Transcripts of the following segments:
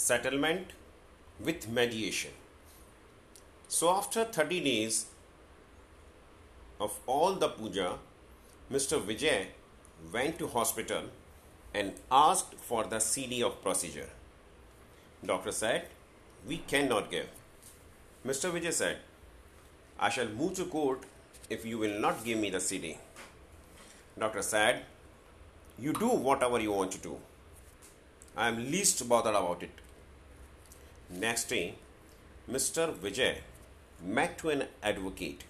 settlement with mediation. So, after 30 days of all the puja, Mr. Vijay went to hospital and asked for the CD of procedure. Doctor said, We cannot give. Mr. Vijay said, I shall move to court if you will not give me the CD. Doctor said, You do whatever you want to do. I am least bothered about it. Next day, Mr. Vijay met to an advocate.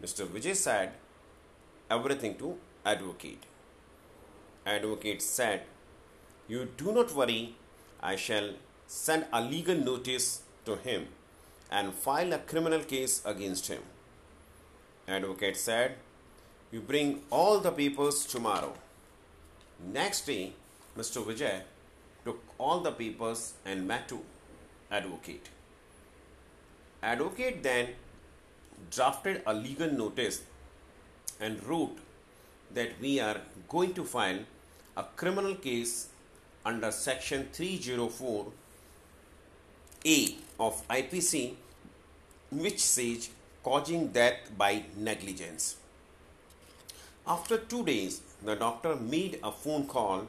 Mr. Vijay said everything to advocate. Advocate said, You do not worry, I shall send a legal notice to him and file a criminal case against him. Advocate said, You bring all the papers tomorrow. Next day, Mr. Vijay took all the papers and met to advocate. Advocate then drafted a legal notice and wrote that we are going to file a criminal case under section 304A of IPC which says causing death by negligence. After two days, the doctor made a phone call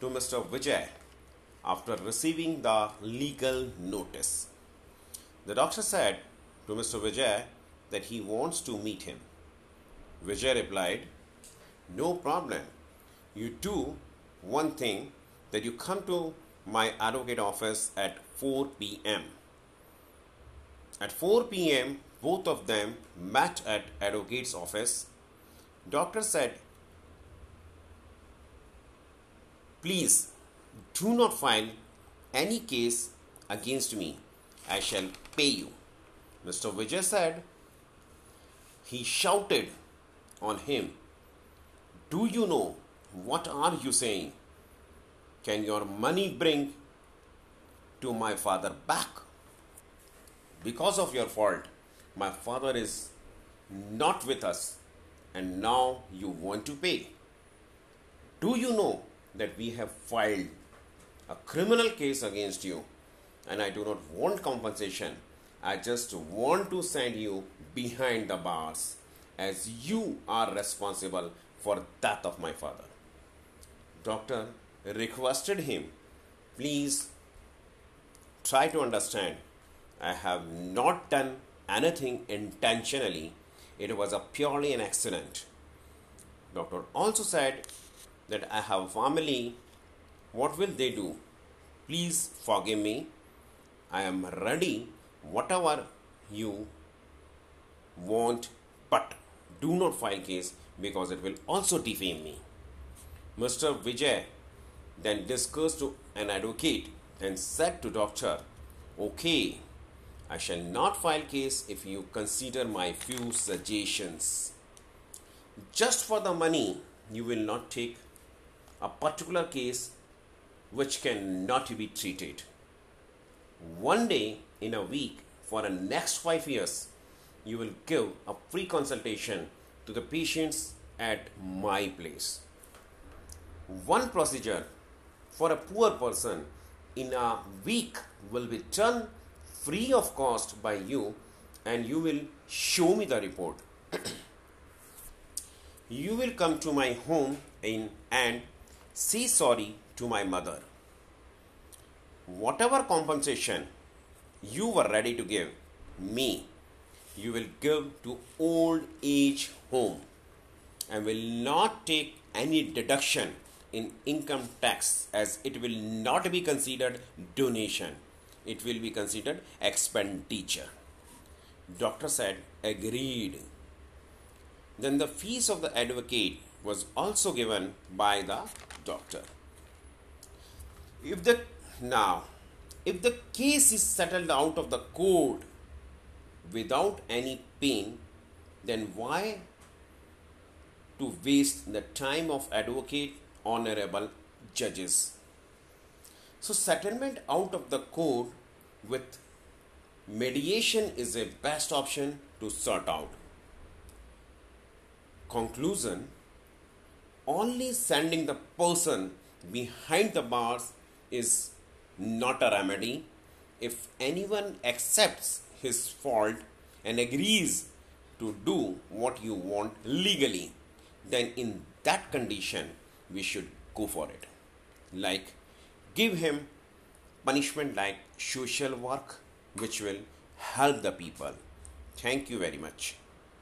to Mr. Vijay after receiving the legal notice. The doctor said to Mr. Vijay that he wants to meet him. Vijay replied, No problem. You do one thing that you come to my advocate office at 4 pm. At 4 pm, both of them met at advocate's office. Doctor said, Please do not file any case against me. I shall pay you. Mr. Vijay said, He shouted on him, Do you know what are you saying? Can your money bring to my father back? Because of your fault, my father is not with us, and now you want to pay. Do you know that we have filed a criminal case against you and I do not want compensation? I just want to send you behind the bars as you are responsible for death of my father. Doctor requested him, please try to understand. I have not done anything intentionally. It was a purely an accident. Doctor also said that I have a family. What will they do? Please forgive me. I am ready, whatever you want, but do not file case because it will also defame me. Mr. Vijay then discussed to an advocate and said to doctor, Okay, I shall not file case if you consider my few suggestions. Just for the money, you will not take a particular case which cannot be treated. One day in a week for the next five years, you will give a free consultation to the patients at my place. One procedure for a poor person in a week will be done free of cost by you and you will show me the report. you will come to my home in and say sorry to my mother. Whatever compensation you were ready to give me, you will give to old age home and will not take any deduction in income tax as it will not be considered donation. It will be considered expenditure. Doctor said agreed. Then the fees of the advocate was also given by the doctor if the now if the case is settled out of the court without any pain then why to waste the time of advocate honorable judges. So, settlement out of the court with mediation is a best option to sort out. Conclusion Only sending the person behind the bars is not a remedy. If anyone accepts his fault and agrees to do what you want legally, then in that condition we should go for it. Like give him punishment like social work which will help the people. Thank you very much.